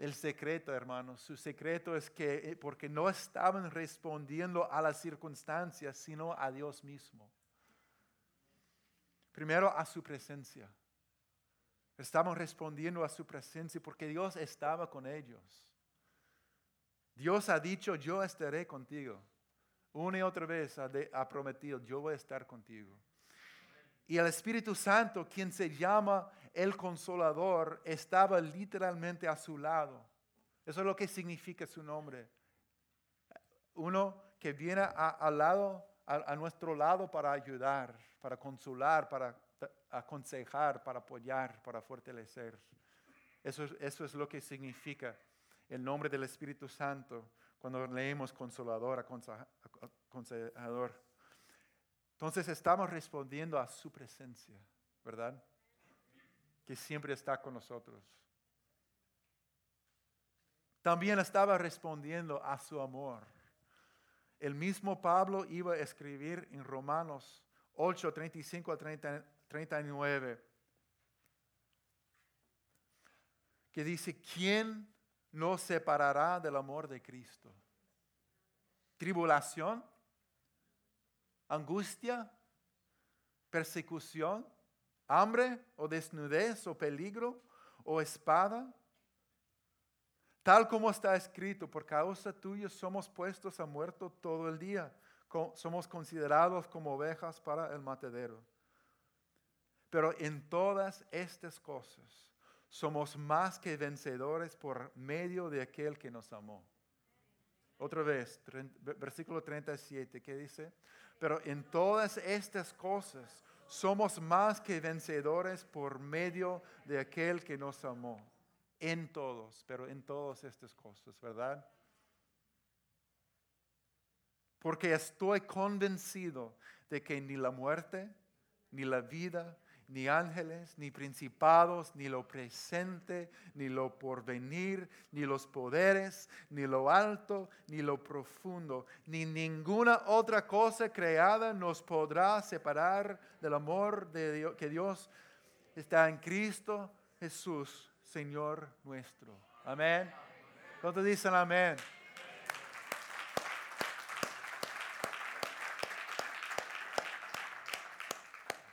el secreto, hermanos. Su secreto es que eh, porque no estaban respondiendo a las circunstancias, sino a Dios mismo. Primero a su presencia. Estaban respondiendo a su presencia porque Dios estaba con ellos. Dios ha dicho, yo estaré contigo. Una y otra vez ha, prometido, yo voy a estar contigo. Y el Espíritu Santo, quien se llama el consolador, estaba literalmente a su lado. Eso es lo que significa su nombre. Uno que viene a, lado, a, nuestro lado para ayudar, para consolar, para aconsejar, para apoyar, para fortalecer. Eso, eso es lo que significa el nombre del Espíritu Santo cuando leemos consolador, aconsejador. Entonces estamos respondiendo a su presencia, ¿verdad? Que siempre está con nosotros. También estaba respondiendo a su amor. El mismo Pablo iba a escribir en Romanos 8, 35 a 39, que dice, ¿quién nos separará del amor de Cristo? ¿Tribulación? ¿Angustia? ¿Persecución? ¿Hambre o desnudez o peligro o espada? Tal como está escrito, por causa tuya somos puestos a muerto todo el día. Somos considerados como ovejas para el matadero. Pero en todas estas cosas somos más que vencedores por medio de aquel que nos amó. Otra vez, versículo 37, ¿qué dice? Pero en todas estas cosas somos más que vencedores por medio de aquel que nos amó. En todos, pero en todas estas cosas, ¿verdad? Porque estoy convencido de que ni la muerte, ni la vida, ni ángeles, ni principados, ni lo presente, ni lo porvenir, ni los poderes, ni lo alto, ni lo profundo, ni ninguna otra cosa creada nos podrá separar del amor de Dios, que Dios está en Cristo Jesús, Señor nuestro. Amén. ¿Cuántos dicen amén?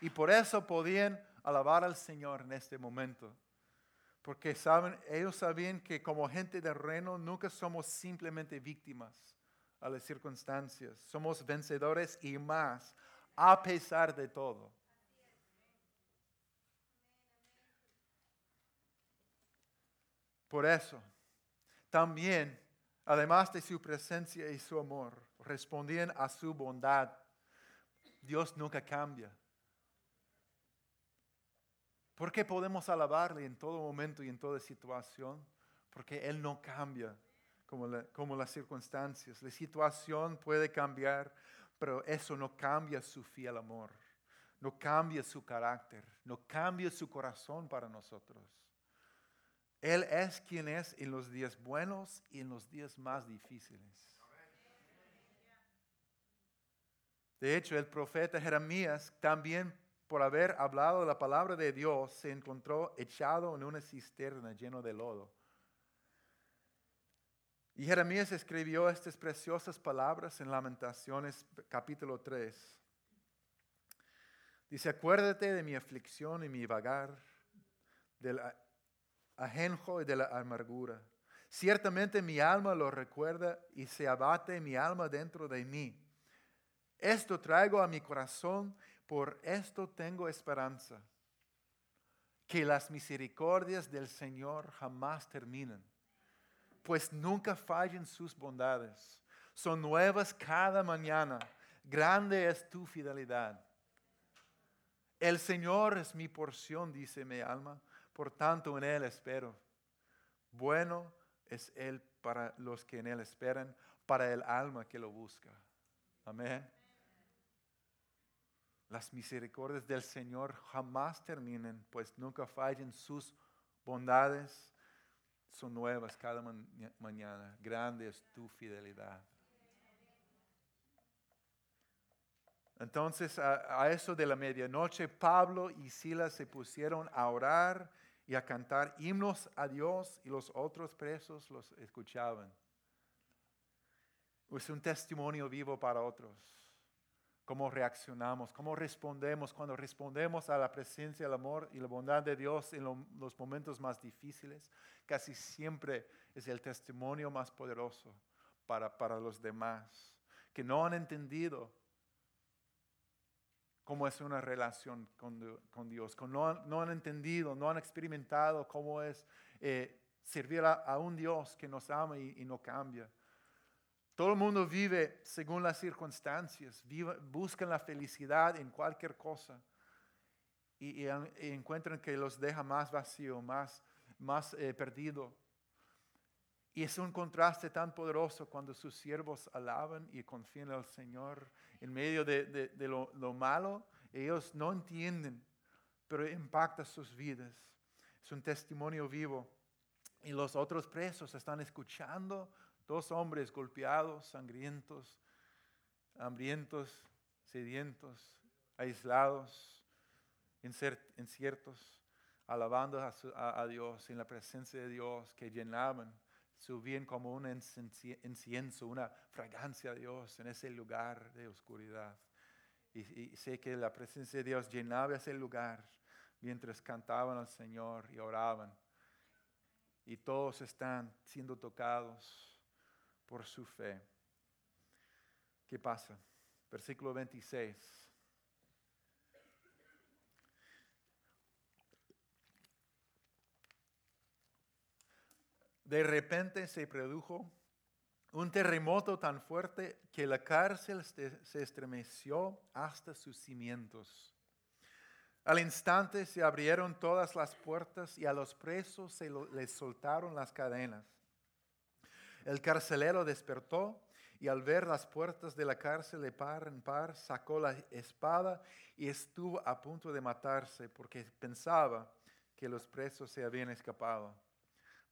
Y por eso podían alabar al Señor en este momento. Porque saben, ellos sabían que como gente de reino nunca somos simplemente víctimas a las circunstancias. Somos vencedores y más, a pesar de todo. Por eso, también, además de su presencia y su amor, respondían a su bondad. Dios nunca cambia. ¿Por qué podemos alabarle en todo momento y en toda situación? Porque Él no cambia como, como las circunstancias. La situación puede cambiar, pero eso no cambia su fiel amor, no cambia su carácter, no cambia su corazón para nosotros. Él es quien es en los días buenos y en los días más difíciles. De hecho, el profeta Jeremías también por haber hablado la palabra de Dios, se encontró echado en una cisterna lleno de lodo. Y Jeremías escribió estas preciosas palabras en Lamentaciones capítulo 3. Dice, acuérdate de mi aflicción y mi vagar, del ajenjo y de la amargura. Ciertamente mi alma lo recuerda y se abate mi alma dentro de mí. Esto traigo a mi corazón por esto tengo esperanza, que las misericordias del Señor jamás terminan, pues nunca fallen sus bondades. Son nuevas cada mañana. Grande es tu fidelidad. El Señor es mi porción, dice mi alma, por tanto en Él espero. Bueno es Él para los que en Él esperan, para el alma que lo busca. Amén. Las misericordias del Señor jamás terminen, pues nunca fallen sus bondades. Son nuevas cada mañana. Grande es tu fidelidad. Entonces, a, eso de la medianoche, Pablo y Silas se pusieron a orar y a cantar himnos a Dios y los otros presos los escuchaban. Es un testimonio vivo para otros. Cómo reaccionamos, cómo respondemos cuando respondemos a la presencia, el amor y la bondad de Dios en los momentos más difíciles. Casi siempre es el testimonio más poderoso para, para los demás que no han entendido cómo es una relación con, Dios, no, no, han entendido, no han experimentado cómo es eh, servir a, un Dios que nos ama y, no cambia. Todo el mundo vive según las circunstancias, buscan la felicidad en cualquier cosa y, encuentran que los deja más vacío, más, más eh, perdido. Y es un contraste tan poderoso cuando sus siervos alaban y confían al Señor en medio de, lo, malo. Ellos no entienden, pero impacta sus vidas. Es un testimonio vivo. Y los otros presos están escuchando dos hombres golpeados, sangrientos, hambrientos, sedientos, aislados, inciertos, alabando a, a Dios en la presencia de Dios que llenaban subían como un incienso, una fragancia a Dios en ese lugar de oscuridad. Y, sé que la presencia de Dios llenaba ese lugar mientras cantaban al Señor y oraban. Y todos están siendo tocados por su fe. ¿Qué pasa? Versículo 26. De repente se produjo un terremoto tan fuerte que la cárcel se estremeció hasta sus cimientos. Al instante se abrieron todas las puertas y a los presos se les soltaron las cadenas. El carcelero despertó y al ver las puertas de la cárcel de par en par sacó la espada y estuvo a punto de matarse porque pensaba que los presos se habían escapado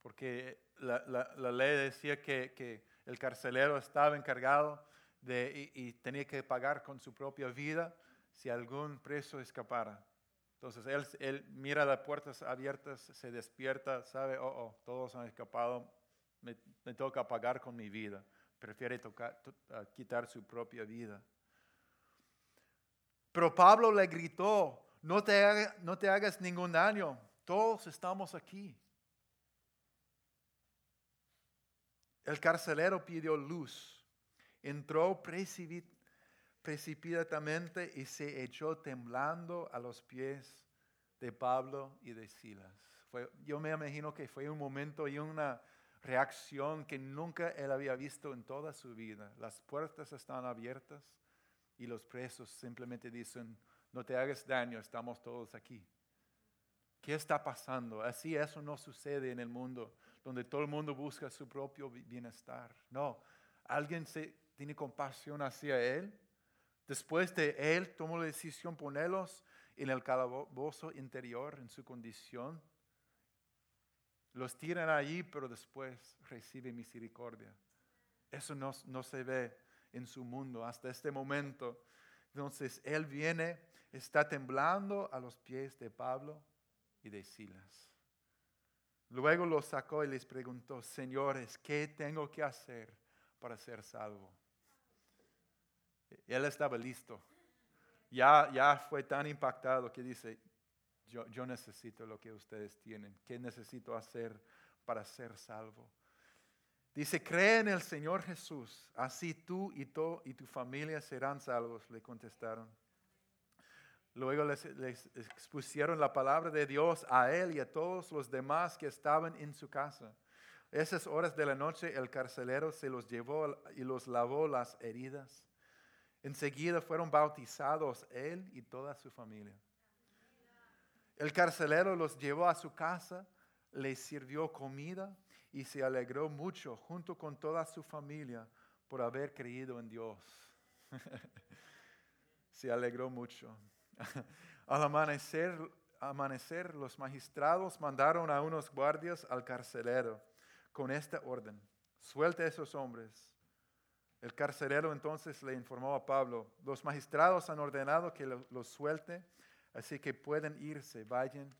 porque la, ley decía que, el carcelero estaba encargado de, y, tenía que pagar con su propia vida si algún preso escapara. Entonces él, él mira las puertas abiertas, se despierta, sabe, oh, oh todos han escapado, me, toca pagar con mi vida. Prefiere tocar, quitar su propia vida. Pero Pablo le gritó, no te, no te hagas ningún daño, todos estamos aquí. El carcelero pidió luz, entró precipitadamente y se echó temblando a los pies de Pablo y de Silas. yo me imagino que fue un momento y una reacción que nunca él había visto en toda su vida. Las puertas están abiertas y los presos simplemente dicen, no te hagas daño, estamos todos aquí. ¿Qué está pasando? Así eso no sucede en el mundo donde todo el mundo busca su propio bienestar. No, alguien se, tiene compasión hacia él. Después de él tomó la decisión ponerlos en el calabozo interior, en su condición. Los tiran allí, pero después recibe misericordia. Eso no, no se ve en su mundo hasta este momento. Entonces él viene, está temblando a los pies de Pablo y de Silas. Luego los sacó y les preguntó, señores, ¿qué tengo que hacer para ser salvo? Él estaba listo. Ya, ya fue tan impactado que dice, yo, necesito lo que ustedes tienen. ¿Qué necesito hacer para ser salvo? Dice, cree en el Señor Jesús, así tú y, tú y tu familia serán salvos, le contestaron. Luego les, expusieron la palabra de Dios a él y a todos los demás que estaban en su casa. Esas horas de la noche el carcelero se los llevó y los lavó las heridas. Enseguida fueron bautizados él y toda su familia. El carcelero los llevó a su casa, les sirvió comida y se alegró mucho junto con toda su familia por haber creído en Dios. se alegró mucho. Al amanecer, amanecer, los magistrados mandaron a unos guardias al carcelero con esta orden, suelte a esos hombres. El carcelero entonces le informó a Pablo, los magistrados han ordenado que los suelte, así que pueden irse, vayan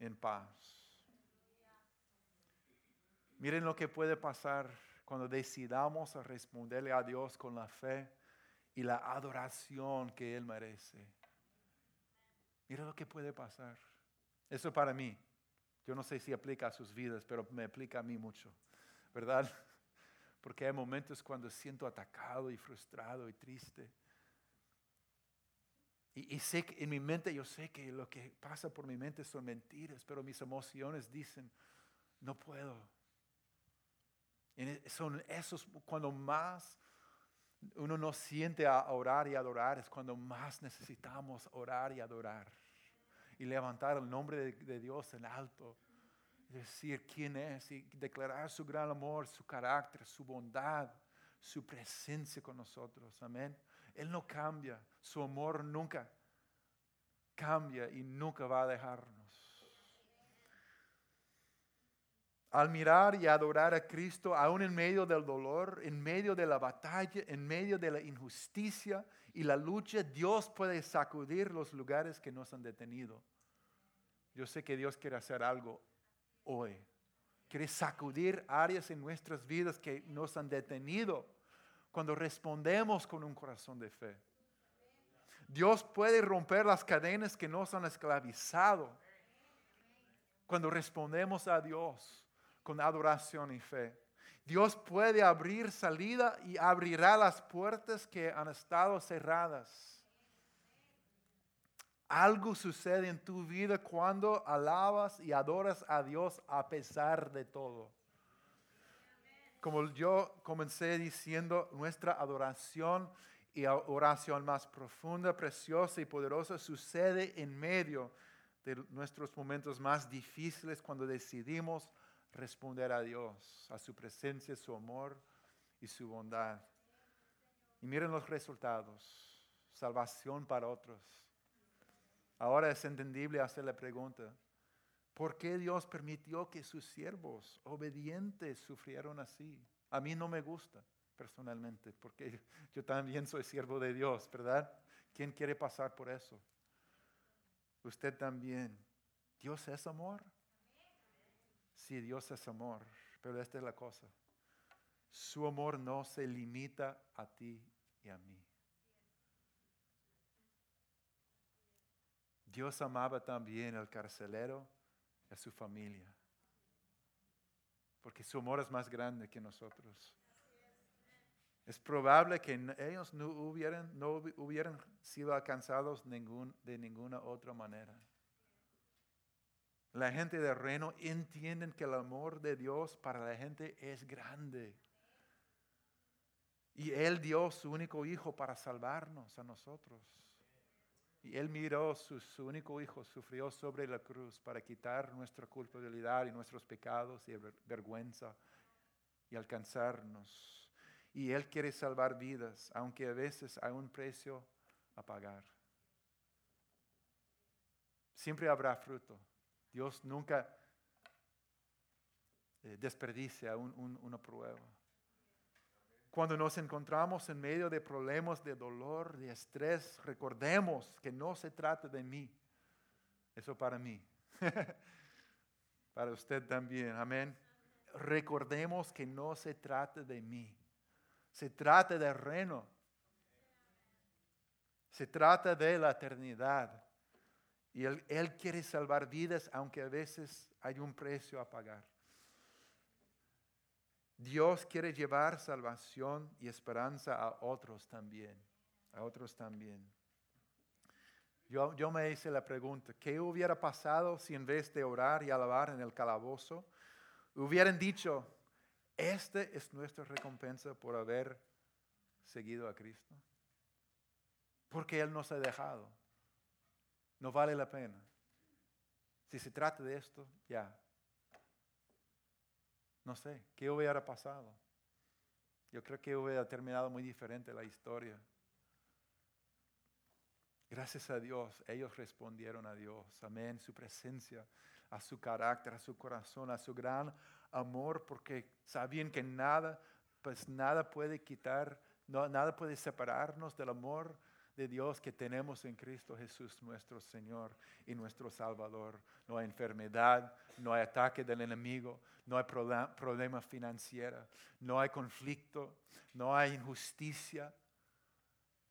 en paz. Miren lo que puede pasar cuando decidamos responderle a Dios con la fe y la adoración que Él merece. Miren lo que puede pasar. Eso para mí. Yo no sé si aplica a sus vidas, pero me aplica a mí mucho, ¿verdad? Porque hay momentos cuando siento atacado y frustrado y triste. Y, sé que en mi mente yo sé que lo que pasa por mi mente son mentiras, pero mis emociones dicen, no puedo. Y son esos cuando más uno no siente a orar y adorar, es cuando más necesitamos orar y adorar. Y levantar el nombre de, de Dios en alto. Decir quién es y declarar su gran amor, su carácter, su bondad, su presencia con nosotros. Amén. Él no cambia, su amor nunca cambia y nunca va a dejarnos. Al mirar y adorar a Cristo, aún en medio del dolor, en medio de la batalla, en medio de la injusticia y la lucha, Dios puede sacudir los lugares que nos han detenido. Yo sé que Dios quiere hacer algo hoy. Quiere sacudir áreas en nuestras vidas que nos han detenido cuando respondemos con un corazón de fe. Dios puede romper las cadenas que nos han esclavizado cuando respondemos a Dios con adoración y fe. Dios puede abrir salida y abrirá las puertas que han estado cerradas. Algo sucede en tu vida cuando alabas y adoras a Dios a pesar de todo como yo comencé diciendo, nuestra adoración y oración más profunda, preciosa y poderosa sucede en medio de nuestros momentos más difíciles cuando decidimos responder a Dios, a su presencia, su amor y su bondad. Y miren los resultados. Salvación para otros. Ahora es entendible hacer la pregunta, ¿Por qué Dios permitió que sus siervos obedientes sufrieron así? A mí no me gusta personalmente, porque yo también soy siervo de Dios, ¿verdad? ¿Quién quiere pasar por eso? Usted también. ¿Dios es amor? Sí, Dios es amor, pero esta es la cosa. Su amor no se limita a ti y a mí. Dios amaba también al carcelero a su familia. Porque su amor es más grande que nosotros. Es probable que ellos no hubieran, no hubieran sido alcanzados ningún, de ninguna otra manera. La gente del reino entienden que el amor de Dios para la gente es grande. Y Él dio su único hijo para salvarnos a nosotros. Y Él miró, su, su, único hijo sufrió sobre la cruz para quitar nuestra culpabilidad y nuestros pecados y vergüenza y alcanzarnos. Y Él quiere salvar vidas, aunque a veces hay un precio a pagar. Siempre habrá fruto. Dios nunca eh, desperdicia una prueba. Cuando nos encontramos en medio de problemas de dolor, de estrés, recordemos que no se trata de mí. Eso para mí. para usted también. Amén. Recordemos que no se trata de mí. Se trata del reino. Se trata de la eternidad. Y él, él quiere salvar vidas, aunque a veces hay un precio a pagar. Dios quiere llevar salvación y esperanza a otros también, a otros también. Yo, yo, me hice la pregunta, ¿qué hubiera pasado si en vez de orar y alabar en el calabozo, hubieran dicho, esta es nuestra recompensa por haber seguido a Cristo? Porque Él nos ha dejado. No vale la pena. Si se trata de esto, ya, no sé, ¿qué hubiera pasado? Yo creo que hubiera terminado muy diferente la historia. Gracias a Dios, ellos respondieron a Dios. Amén. Su presencia, a su carácter, a su corazón, a su gran amor, porque sabían que nada, pues nada puede quitar, no, nada puede separarnos del amor de Dios que tenemos en Cristo Jesús nuestro Señor y nuestro Salvador. No hay enfermedad, no hay ataque del enemigo, no hay problema financiero, no hay conflicto, no hay injusticia,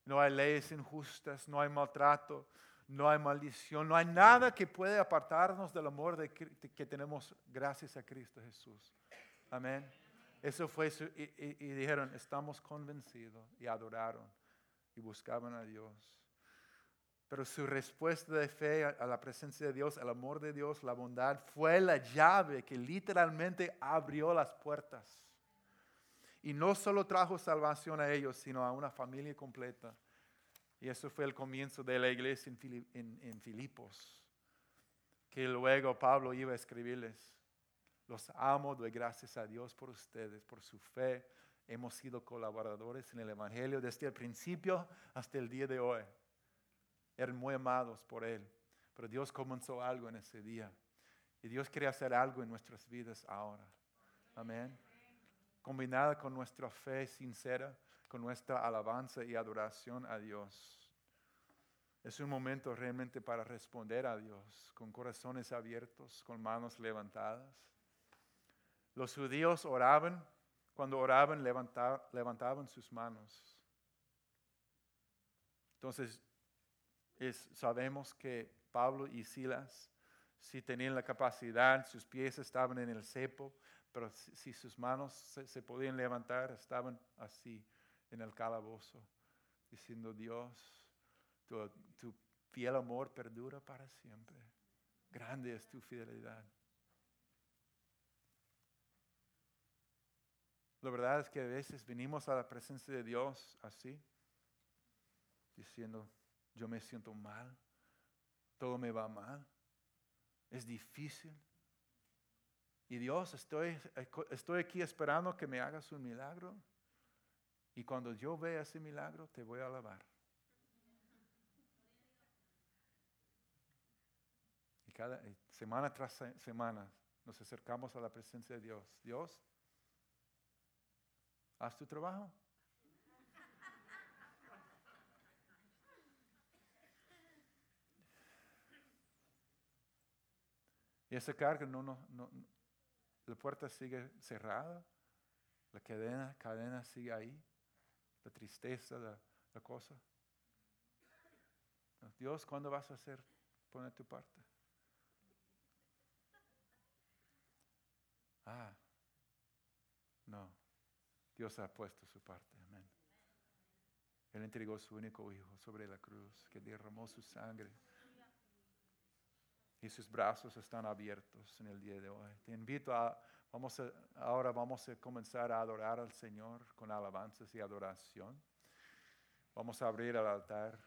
no hay leyes injustas, no hay maltrato, no hay maldición, no hay nada que pueda apartarnos del amor de, que tenemos gracias a Cristo Jesús. Amén. Eso fue y, y, dijeron, estamos convencidos y adoraron y buscaban a Dios. Pero su respuesta de fe a la presencia de Dios, al amor de Dios, la bondad, fue la llave que literalmente abrió las puertas. Y no solo trajo salvación a ellos, sino a una familia completa. Y eso fue el comienzo de la iglesia en, Filipos, que luego Pablo iba a escribirles. Los amo, doy gracias a Dios por ustedes, por su fe. Hemos sido colaboradores en el Evangelio desde el principio hasta el día de hoy. Eran muy amados por Él, pero Dios comenzó algo en ese día. Y Dios quiere hacer algo en nuestras vidas ahora. Amén. Combinada con nuestra fe sincera, nuestra alabanza y adoración a Dios. Es un momento realmente para responder a Dios con corazones abiertos, con manos levantadas. Los judíos oraban, cuando oraban levantaban sus manos. Entonces, sabemos que Pablo y Silas, si tenían la capacidad, sus pies estaban en el cepo, pero si, sus manos se podían levantar, estaban así en el calabozo, diciendo, Dios, tu, fiel amor perdura para siempre. Grande es tu fidelidad. La verdad es que a veces venimos a la presencia de Dios así, diciendo, yo me siento mal, todo me va mal, es difícil. Y Dios, estoy, estoy aquí esperando que me hagas un milagro. Y cuando yo vea ese milagro, te voy a alabar. Y cada eh, semana tras semana nos acercamos a la presencia de Dios. Dios, haz tu trabajo. Y esa carga no, no, no, la puerta sigue cerrada, la cadena, cadena sigue ahí la tristeza, la, cosa. Dios, ¿cuándo vas a hacer, poner tu parte? Ah, no. Dios ha puesto su parte. Amén. Él entregó su único hijo sobre la cruz, que derramó su sangre. Y sus brazos están abiertos en el día de hoy. Te invito a Vamos ahora vamos a comenzar a adorar al Señor con alabanzas y adoración. Vamos a abrir el altar.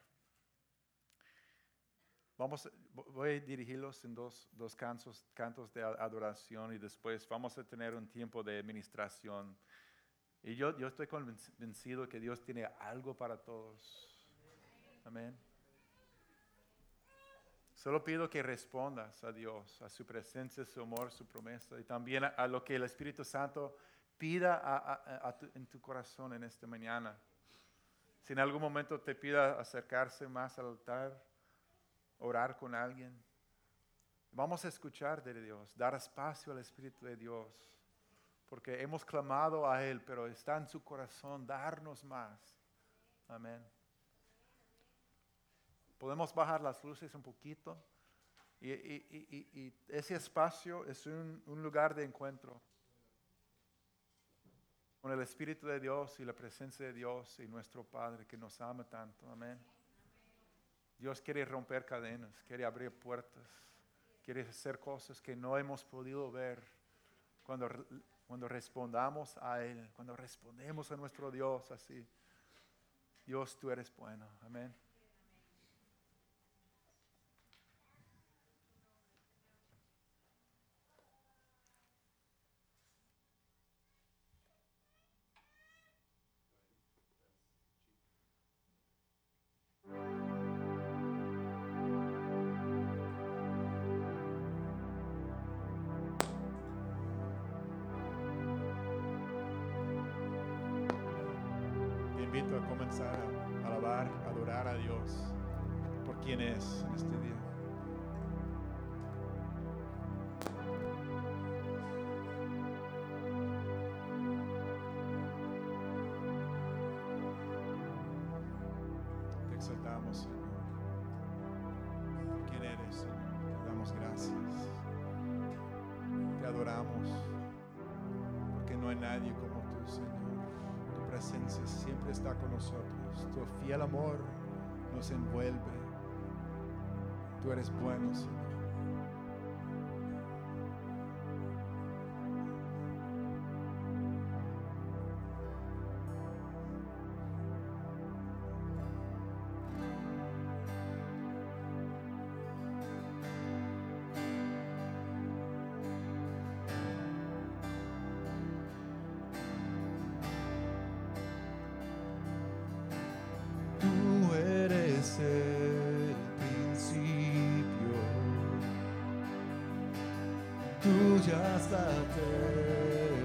Vamos, voy a dirigirlos en dos, dos cantos, cantos de adoración y después vamos a tener un tiempo de administración. Y yo, yo estoy convencido que Dios tiene algo para todos. Amén. Solo pido que respondas a Dios, a su presencia, su amor, su promesa y también a, lo que el Espíritu Santo pida en tu corazón en esta mañana. Si en algún momento te pida acercarse más al altar, orar con alguien, vamos a escuchar de Dios, dar espacio al Espíritu de Dios, porque hemos clamado a Él, pero está en su corazón darnos más. Amén. Podemos bajar las luces un poquito. Y, ese espacio es un, lugar de encuentro con el Espíritu de Dios y la presencia de Dios y nuestro Padre que nos ama tanto. Amén. Dios quiere romper cadenas, quiere abrir puertas, quiere hacer cosas que no hemos podido ver cuando, cuando respondamos a Él, cuando respondemos a nuestro Dios así. Dios, tú eres bueno. Amén. hasta la eternidad.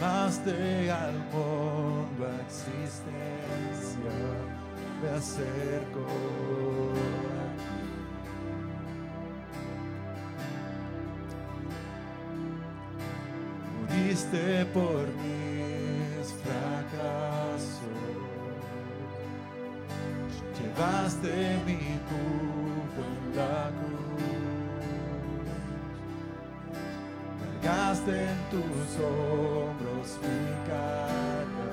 Más te al mundo a existencia, me acerco a ti. Muriste por mis fracasos, llevaste mi en tus hombros mi carga,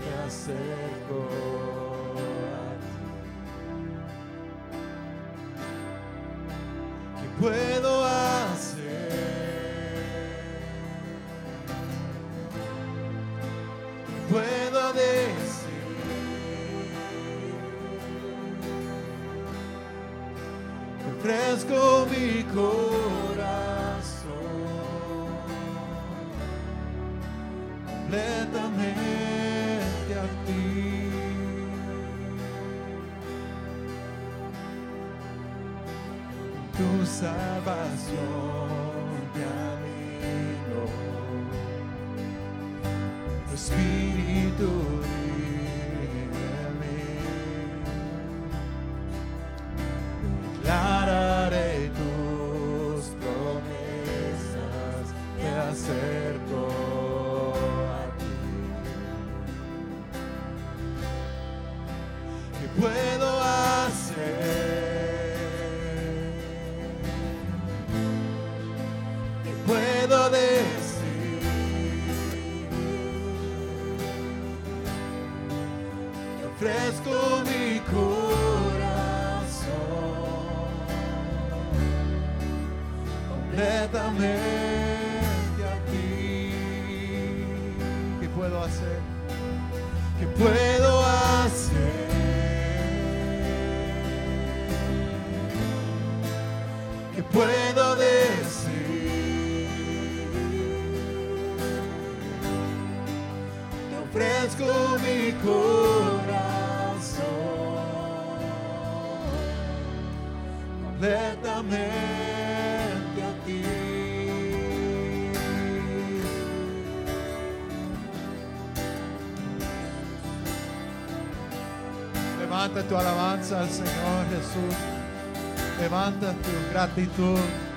me acerco a ti. ¿Qué puedo hacer? ¿Qué puedo decir? Te ofrezco mi corazón. canción. hacer? ¿Qué puedo hacer? ¿Qué puedo decir? Te ofrezco mi corazón completamente. Levanta tu alabanza al Señor Jesús. Levanta tu gratitud.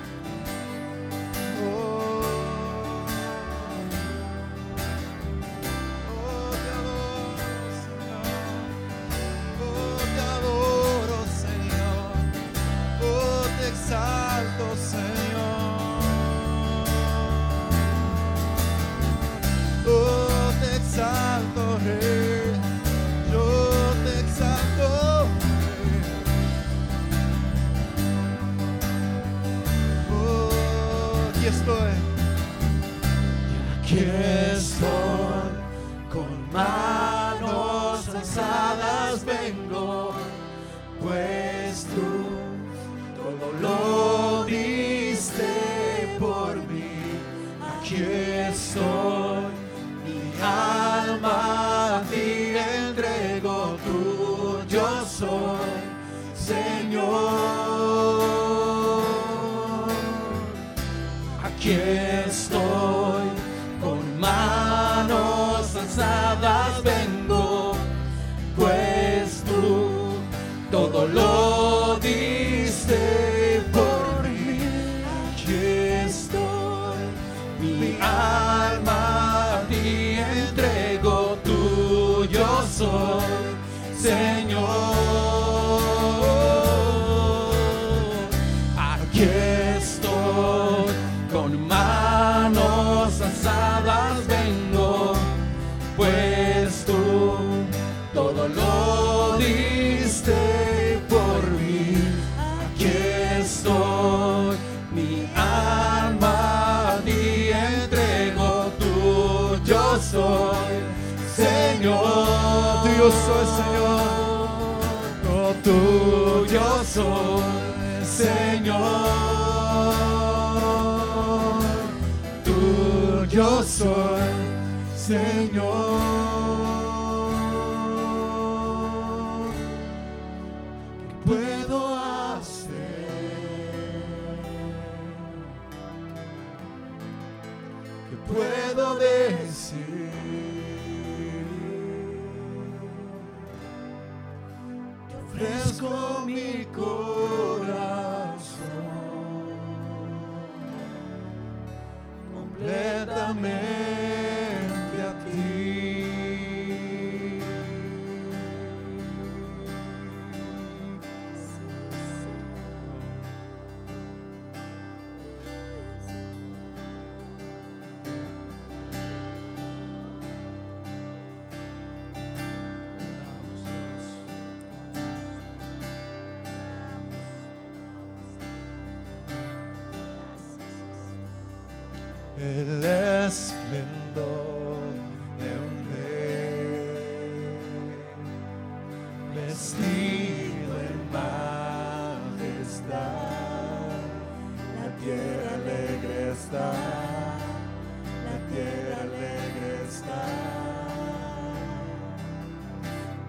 con más. Señor, tuyo soy, Señor. Oh, tuyo soy, Señor. Tuyo soy, Señor. ¿Qué puedo hacer? ¿Qué puedo dejar? man. vestido en majestad, la tierra alegre está, la tierra alegre está,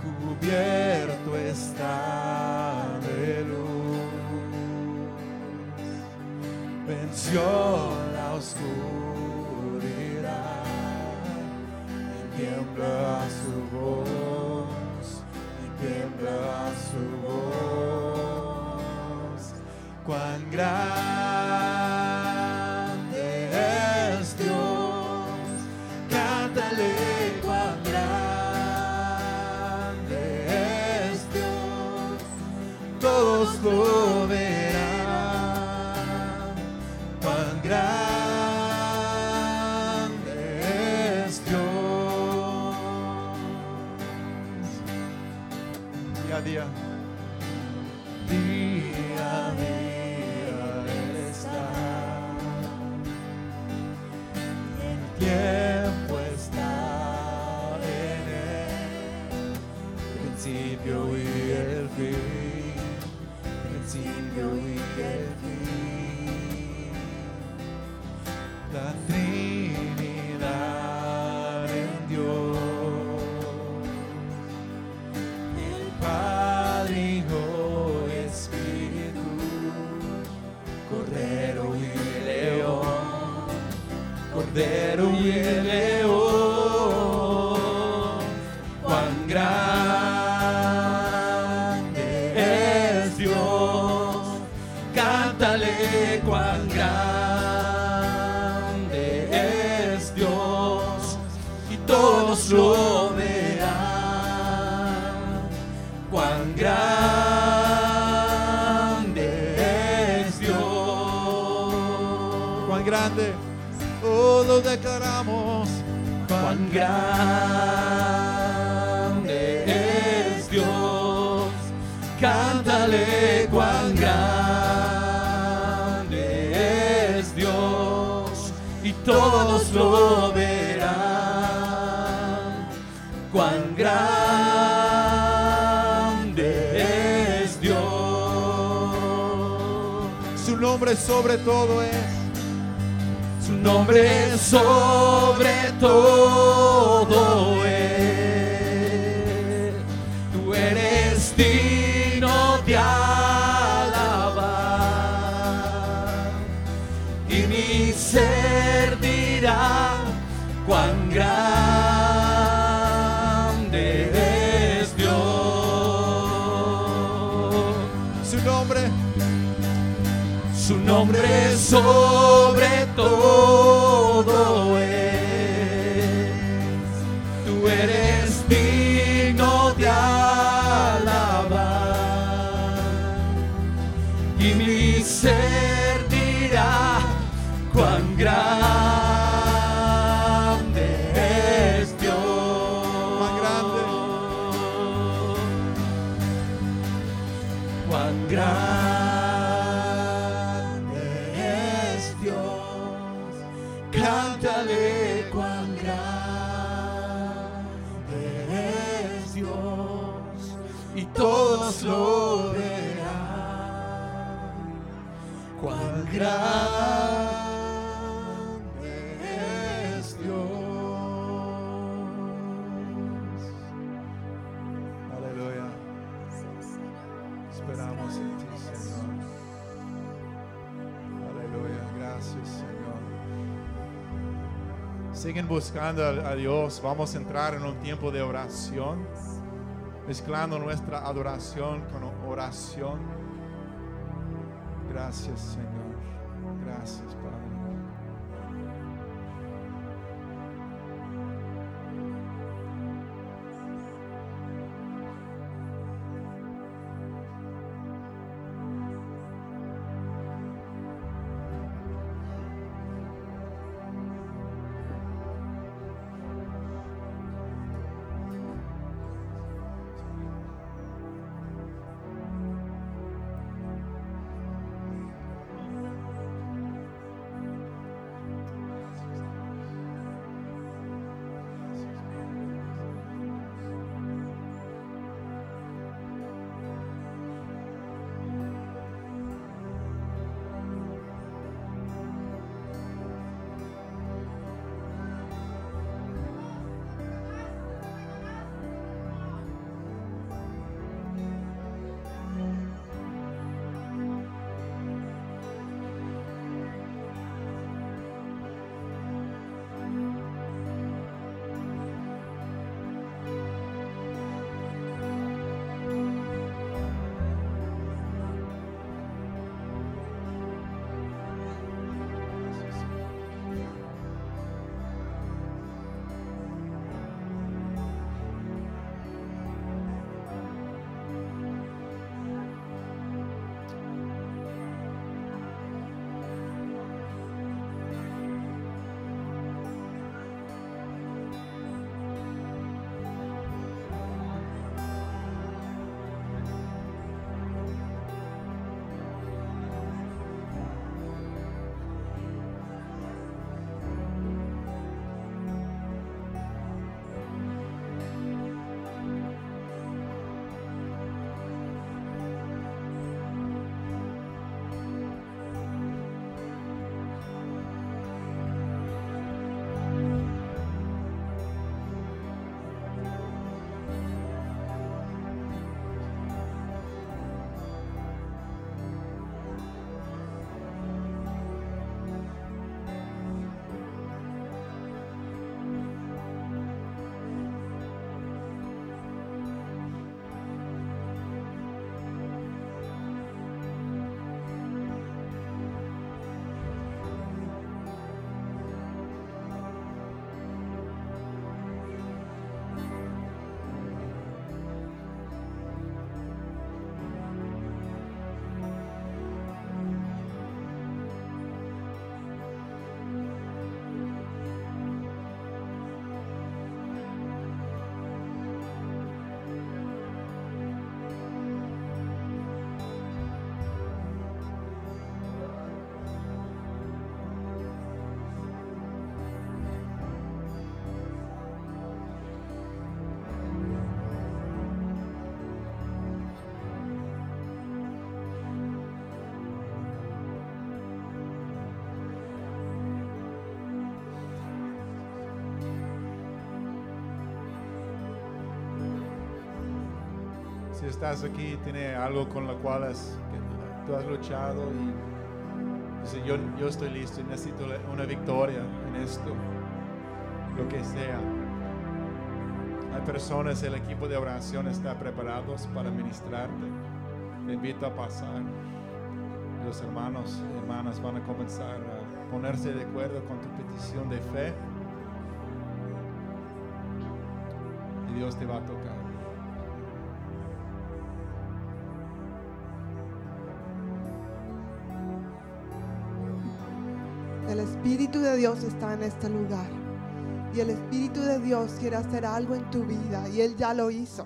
cubierto está de luz, venció la oscuridad. your weekend. Su nombre sobre todo es. Su nombre sobre todo es. sobre todo. Cuán grande es Dios. Aleluya. Esperamos en ti, Señor. Aleluya. Gracias, Señor. Siguen buscando a, Dios. Vamos a entrar en un tiempo de oración. Mezclando nuestra adoración con oración. Gracias, Señor. Gracias, Padre. Si estás aquí, tiene algo con lo cual tú has luchado y dice, yo, yo estoy listo y necesito una victoria en esto, lo que sea. Hay personas, el equipo de oración está preparados para ministrarte. Te invito a pasar. Los hermanos y hermanas van a comenzar a ponerse de acuerdo con tu petición de fe. Y Dios te va a tocar. Espíritu de Dios está en este lugar. Y el Espíritu de Dios quiere hacer algo en tu vida. Y Él ya lo hizo.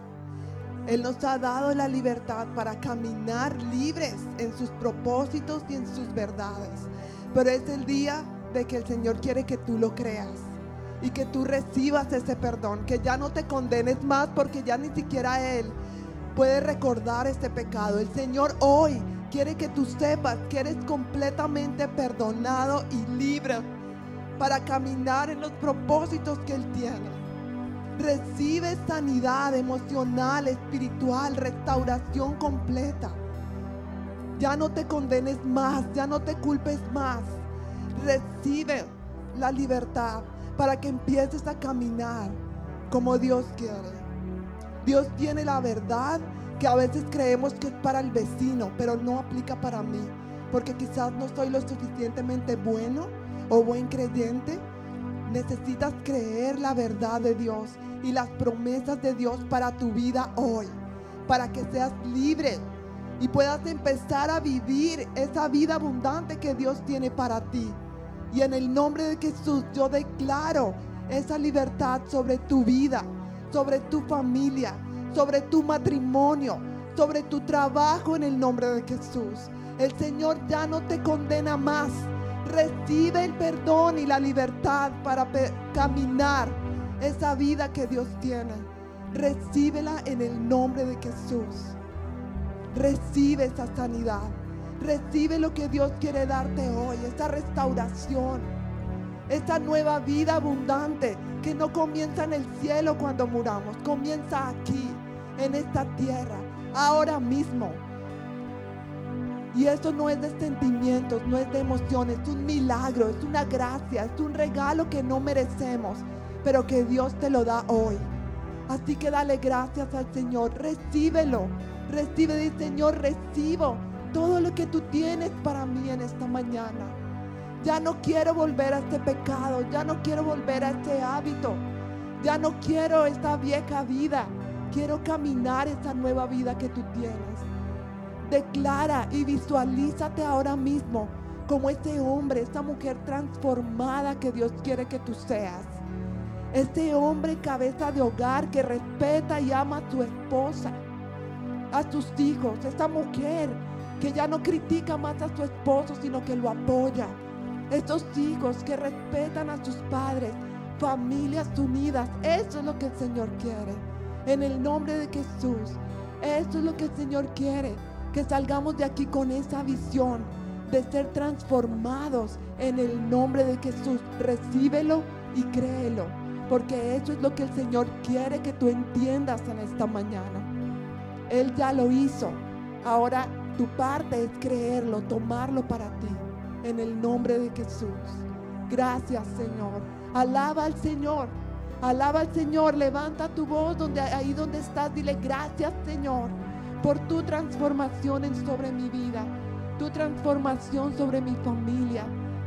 Él nos ha dado la libertad para caminar libres en sus propósitos y en sus verdades. Pero es el día de que el Señor quiere que tú lo creas y que tú recibas ese perdón, que ya no te condenes más porque ya ni siquiera Él puede recordar este pecado. El Señor hoy quiere que tú sepas que eres completamente perdonado y libre para caminar en los propósitos que Él tiene. Recibe sanidad emocional, espiritual, restauración completa. Ya no te condenes más, ya no te culpes más. Recibe la libertad para que empieces a caminar como Dios quiere. Dios tiene la verdad que a veces creemos que es para el vecino, pero no aplica para mí, porque quizás no soy lo suficientemente bueno o buen creyente. Necesitas creer la verdad de Dios y las promesas de Dios para tu vida hoy, para que seas libre y puedas empezar a vivir esa vida abundante que Dios tiene para ti. Y en el nombre de Jesús yo declaro esa libertad sobre tu vida, sobre tu familia, sobre tu matrimonio, sobre tu trabajo en el nombre de Jesús. El Señor ya no te condena más. Recibe el perdón y la libertad para caminar esa vida que Dios tiene. Recíbela en el nombre de Jesús. Recibe esa sanidad. Recibe lo que Dios quiere darte hoy, esta restauración, esta nueva vida abundante que no comienza en el cielo cuando muramos, comienza aquí, en esta tierra, ahora mismo. Y eso no es de sentimientos, no es de emociones, es un milagro, es una gracia, es un regalo que no merecemos, pero que Dios te lo da hoy. Así que dale gracias al Señor, recíbelo, recibe, dice Señor, recibo todo lo que tú tienes para mí en esta mañana. Ya no quiero volver a este pecado, ya no quiero volver a este hábito, ya no quiero esta vieja vida, quiero caminar esta nueva vida que tú tienes. Declara y visualízate ahora mismo como este hombre, esta mujer transformada que Dios quiere que tú seas. Este hombre cabeza de hogar que respeta y ama a su esposa, a sus hijos, esta mujer que ya no critica más a su esposo, sino que lo apoya. Estos hijos que respetan a sus padres, familias unidas, eso es lo que el Señor quiere. En el nombre de Jesús, eso es lo que el Señor quiere. Que salgamos de aquí con esa visión de ser transformados en el nombre de Jesús. Recíbelo y créelo, porque eso es lo que el Señor quiere que tú entiendas en esta mañana. Él ya lo hizo. Ahora tu parte es creerlo, tomarlo para ti. En el nombre de Jesús. Gracias Señor. Alaba al Señor. Alaba al Señor. Levanta tu voz donde, ahí donde estás. Dile gracias Señor por tu transformación en sobre mi vida. Tu transformación sobre mi familia.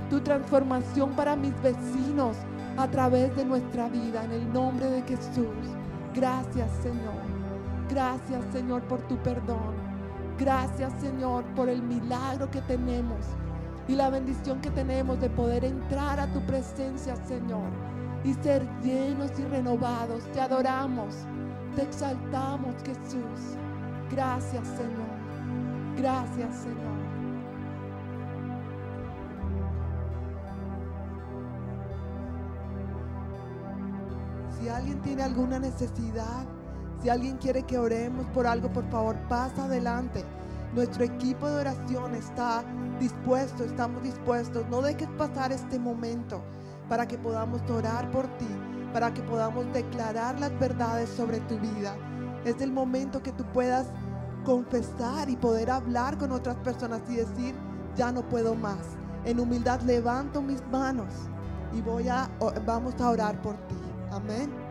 Tu transformación para mis vecinos a través de nuestra vida. En el nombre de Jesús. Gracias Señor. Gracias Señor por tu perdón. Gracias Señor por el milagro que tenemos y la bendición que tenemos de poder entrar a tu presencia Señor y ser llenos y renovados. Te adoramos, te exaltamos Jesús. Gracias Señor. Gracias Señor. Si alguien tiene alguna necesidad, si alguien quiere que oremos por algo, por favor, pasa adelante. Nuestro equipo de oración está dispuesto, estamos dispuestos. No dejes pasar este momento para que podamos orar por ti, para que podamos declarar las verdades sobre tu vida. Es el momento que tú puedas confesar y poder hablar con otras personas y decir, ya no puedo más. En humildad levanto mis manos y voy a vamos a orar por ti. Amén.